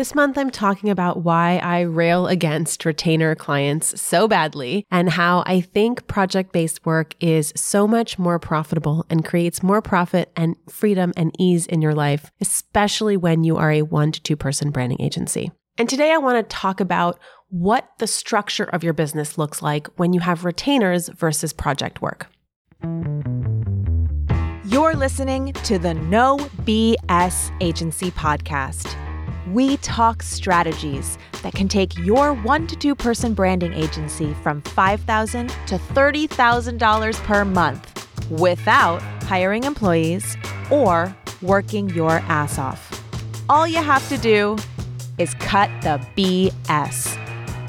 This month, I'm talking about why I rail against retainer clients so badly and how I think project based work is so much more profitable and creates more profit and freedom and ease in your life, especially when you are a one to two person branding agency. And today, I want to talk about what the structure of your business looks like when you have retainers versus project work. You're listening to the No BS Agency Podcast we talk strategies that can take your one to two person branding agency from 5,000 to $30,000 per month without hiring employees or working your ass off. All you have to do is cut the BS.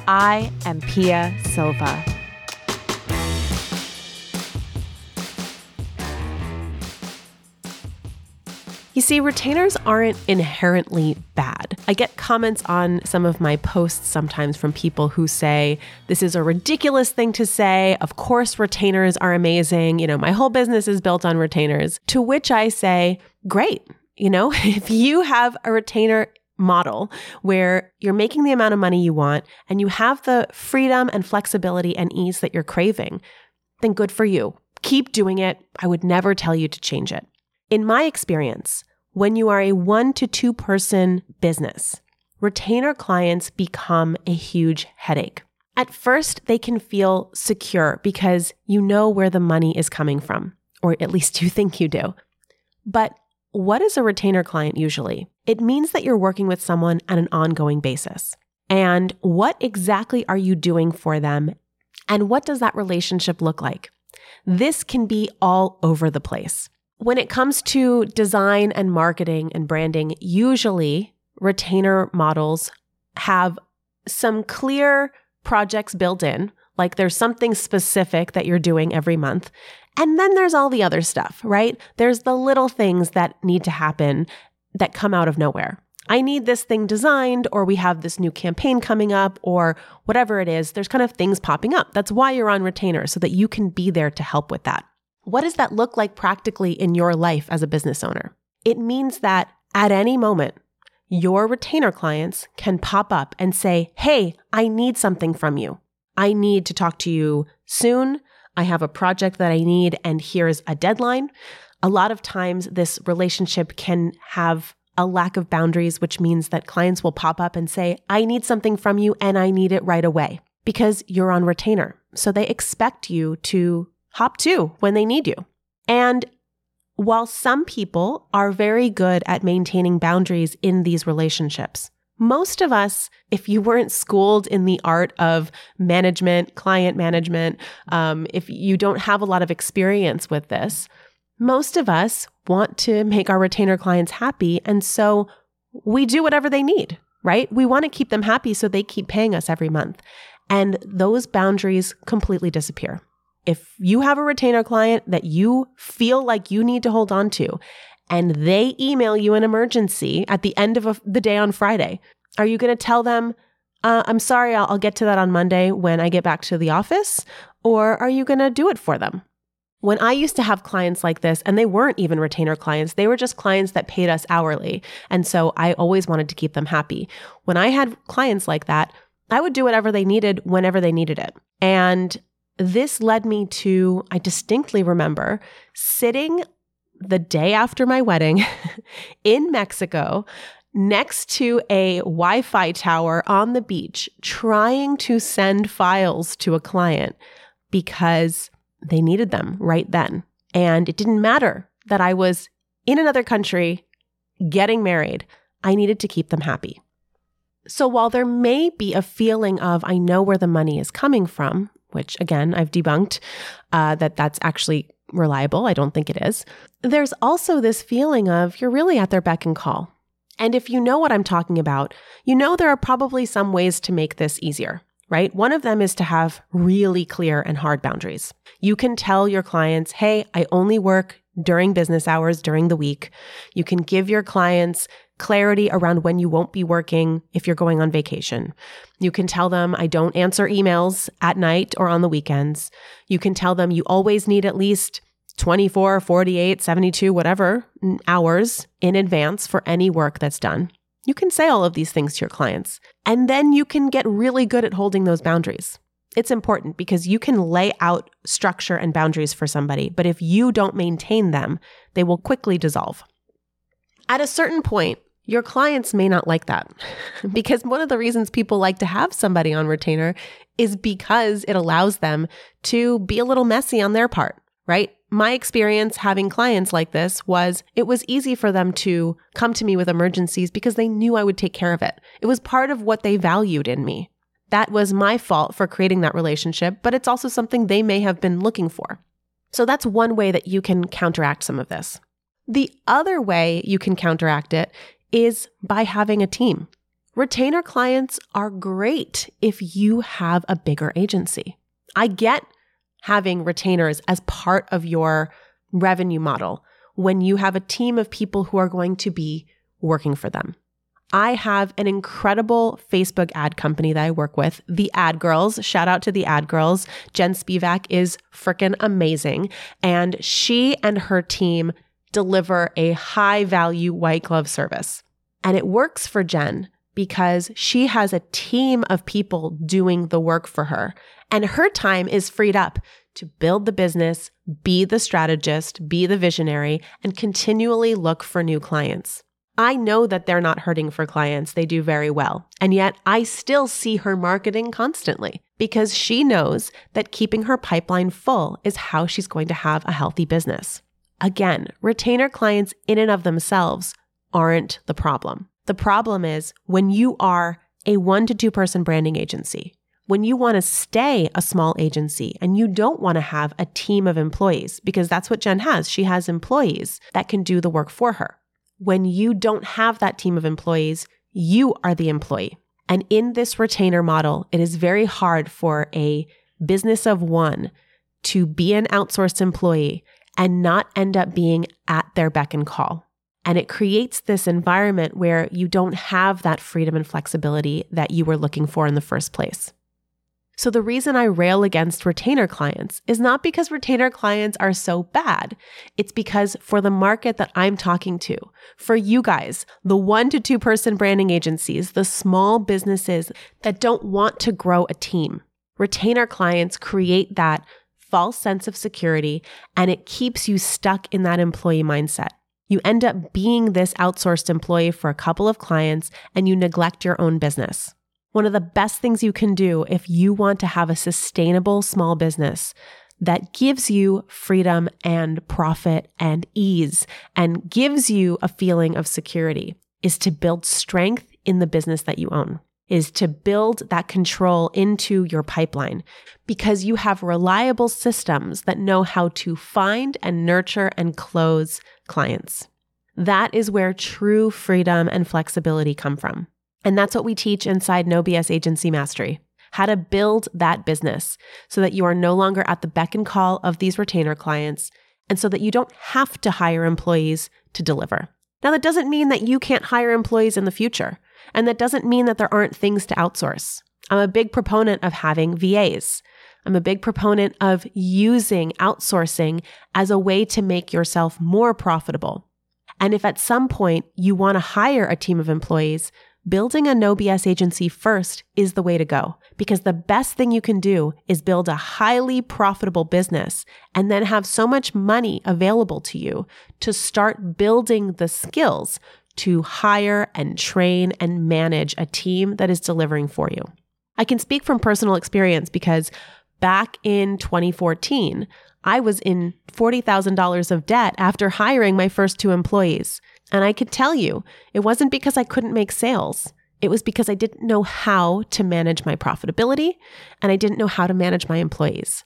I am Pia Silva. You see, retainers aren't inherently bad. I get comments on some of my posts sometimes from people who say, This is a ridiculous thing to say. Of course, retainers are amazing. You know, my whole business is built on retainers. To which I say, Great. You know, if you have a retainer model where you're making the amount of money you want and you have the freedom and flexibility and ease that you're craving, then good for you. Keep doing it. I would never tell you to change it. In my experience, when you are a one to two person business, retainer clients become a huge headache. At first, they can feel secure because you know where the money is coming from, or at least you think you do. But what is a retainer client usually? It means that you're working with someone on an ongoing basis. And what exactly are you doing for them? And what does that relationship look like? This can be all over the place. When it comes to design and marketing and branding, usually retainer models have some clear projects built in, like there's something specific that you're doing every month. And then there's all the other stuff, right? There's the little things that need to happen that come out of nowhere. I need this thing designed, or we have this new campaign coming up, or whatever it is. There's kind of things popping up. That's why you're on retainer, so that you can be there to help with that. What does that look like practically in your life as a business owner? It means that at any moment, your retainer clients can pop up and say, Hey, I need something from you. I need to talk to you soon. I have a project that I need, and here's a deadline. A lot of times, this relationship can have a lack of boundaries, which means that clients will pop up and say, I need something from you and I need it right away because you're on retainer. So they expect you to hop to when they need you. And while some people are very good at maintaining boundaries in these relationships, most of us, if you weren't schooled in the art of management, client management, um, if you don't have a lot of experience with this, most of us want to make our retainer clients happy. And so we do whatever they need, right? We want to keep them happy so they keep paying us every month. And those boundaries completely disappear if you have a retainer client that you feel like you need to hold on to and they email you an emergency at the end of a, the day on Friday, are you going to tell them, uh, I'm sorry, I'll, I'll get to that on Monday when I get back to the office? Or are you going to do it for them? When I used to have clients like this, and they weren't even retainer clients, they were just clients that paid us hourly. And so I always wanted to keep them happy. When I had clients like that, I would do whatever they needed whenever they needed it. And this led me to, I distinctly remember sitting the day after my wedding in Mexico next to a Wi Fi tower on the beach, trying to send files to a client because they needed them right then. And it didn't matter that I was in another country getting married, I needed to keep them happy. So while there may be a feeling of, I know where the money is coming from, which again, I've debunked uh, that that's actually reliable. I don't think it is. There's also this feeling of you're really at their beck and call. And if you know what I'm talking about, you know there are probably some ways to make this easier, right? One of them is to have really clear and hard boundaries. You can tell your clients, hey, I only work during business hours during the week. You can give your clients clarity around when you won't be working if you're going on vacation. You can tell them, I don't answer emails at night or on the weekends. You can tell them you always need at least 24, 48, 72, whatever hours in advance for any work that's done. You can say all of these things to your clients, and then you can get really good at holding those boundaries. It's important because you can lay out structure and boundaries for somebody, but if you don't maintain them, they will quickly dissolve. At a certain point, your clients may not like that because one of the reasons people like to have somebody on retainer is because it allows them to be a little messy on their part, right? My experience having clients like this was it was easy for them to come to me with emergencies because they knew I would take care of it. It was part of what they valued in me. That was my fault for creating that relationship, but it's also something they may have been looking for. So that's one way that you can counteract some of this. The other way you can counteract it is by having a team. Retainer clients are great if you have a bigger agency. I get having retainers as part of your revenue model when you have a team of people who are going to be working for them. I have an incredible Facebook ad company that I work with, the Ad Girls. Shout out to the Ad Girls. Jen Spivak is freaking amazing. And she and her team deliver a high value white glove service. And it works for Jen because she has a team of people doing the work for her. And her time is freed up to build the business, be the strategist, be the visionary, and continually look for new clients. I know that they're not hurting for clients. They do very well. And yet I still see her marketing constantly because she knows that keeping her pipeline full is how she's going to have a healthy business. Again, retainer clients in and of themselves aren't the problem. The problem is when you are a one to two person branding agency, when you want to stay a small agency and you don't want to have a team of employees, because that's what Jen has. She has employees that can do the work for her. When you don't have that team of employees, you are the employee. And in this retainer model, it is very hard for a business of one to be an outsourced employee and not end up being at their beck and call. And it creates this environment where you don't have that freedom and flexibility that you were looking for in the first place. So, the reason I rail against retainer clients is not because retainer clients are so bad. It's because for the market that I'm talking to, for you guys, the one to two person branding agencies, the small businesses that don't want to grow a team, retainer clients create that false sense of security and it keeps you stuck in that employee mindset. You end up being this outsourced employee for a couple of clients and you neglect your own business. One of the best things you can do if you want to have a sustainable small business that gives you freedom and profit and ease and gives you a feeling of security is to build strength in the business that you own is to build that control into your pipeline because you have reliable systems that know how to find and nurture and close clients. That is where true freedom and flexibility come from. And that's what we teach inside No BS Agency Mastery how to build that business so that you are no longer at the beck and call of these retainer clients and so that you don't have to hire employees to deliver. Now, that doesn't mean that you can't hire employees in the future. And that doesn't mean that there aren't things to outsource. I'm a big proponent of having VAs. I'm a big proponent of using outsourcing as a way to make yourself more profitable. And if at some point you want to hire a team of employees, building a no BS agency first is the way to go because the best thing you can do is build a highly profitable business and then have so much money available to you to start building the skills to hire and train and manage a team that is delivering for you. I can speak from personal experience because back in 2014, I was in $40,000 of debt after hiring my first two employees. And I could tell you, it wasn't because I couldn't make sales. It was because I didn't know how to manage my profitability and I didn't know how to manage my employees.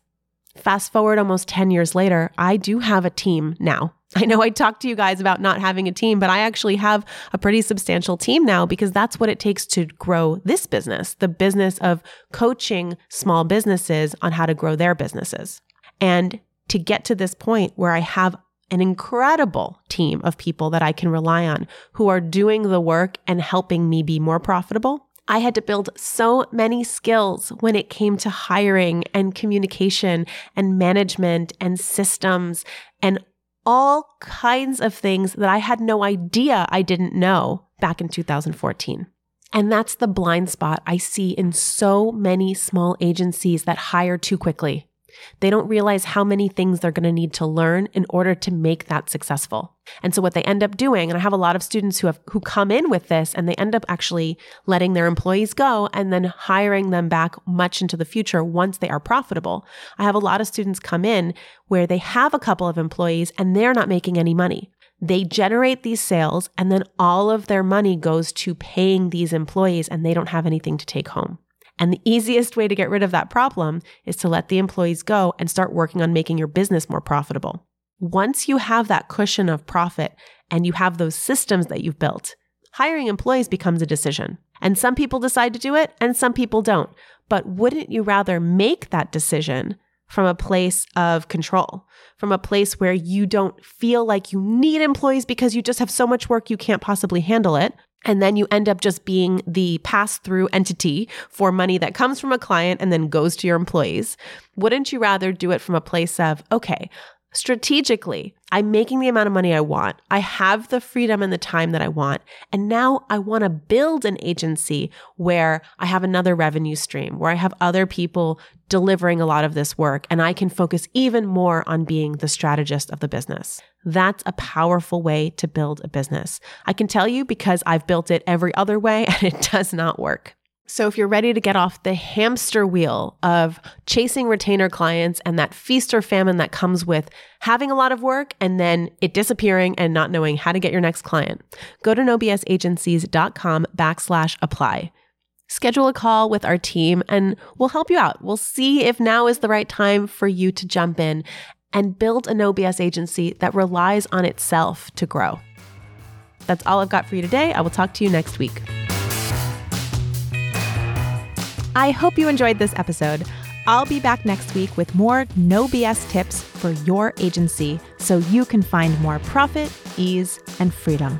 Fast forward almost 10 years later, I do have a team now. I know I talked to you guys about not having a team, but I actually have a pretty substantial team now because that's what it takes to grow this business, the business of coaching small businesses on how to grow their businesses. And to get to this point where I have an incredible team of people that I can rely on who are doing the work and helping me be more profitable, I had to build so many skills when it came to hiring and communication and management and systems and all kinds of things that I had no idea I didn't know back in 2014. And that's the blind spot I see in so many small agencies that hire too quickly. They don't realize how many things they're going to need to learn in order to make that successful. And so what they end up doing, and I have a lot of students who have who come in with this and they end up actually letting their employees go and then hiring them back much into the future once they are profitable. I have a lot of students come in where they have a couple of employees and they're not making any money. They generate these sales and then all of their money goes to paying these employees and they don't have anything to take home. And the easiest way to get rid of that problem is to let the employees go and start working on making your business more profitable. Once you have that cushion of profit and you have those systems that you've built, hiring employees becomes a decision. And some people decide to do it and some people don't. But wouldn't you rather make that decision from a place of control, from a place where you don't feel like you need employees because you just have so much work you can't possibly handle it, and then you end up just being the pass through entity for money that comes from a client and then goes to your employees. Wouldn't you rather do it from a place of, okay, strategically, I'm making the amount of money I want. I have the freedom and the time that I want. And now I want to build an agency where I have another revenue stream, where I have other people delivering a lot of this work and I can focus even more on being the strategist of the business. That's a powerful way to build a business. I can tell you because I've built it every other way and it does not work. So, if you're ready to get off the hamster wheel of chasing retainer clients and that feast or famine that comes with having a lot of work and then it disappearing and not knowing how to get your next client, go to nobsagencies.com backslash apply. Schedule a call with our team and we'll help you out. We'll see if now is the right time for you to jump in and build a no BS agency that relies on itself to grow. That's all I've got for you today. I will talk to you next week. I hope you enjoyed this episode. I'll be back next week with more no BS tips for your agency so you can find more profit, ease, and freedom.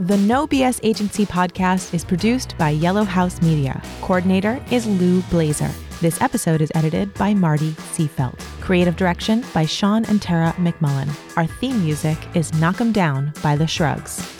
The No BS Agency podcast is produced by Yellow House Media. Coordinator is Lou Blaser. This episode is edited by Marty Seefeldt. Creative direction by Sean and Tara McMullin. Our theme music is Knock 'em Down by The Shrugs.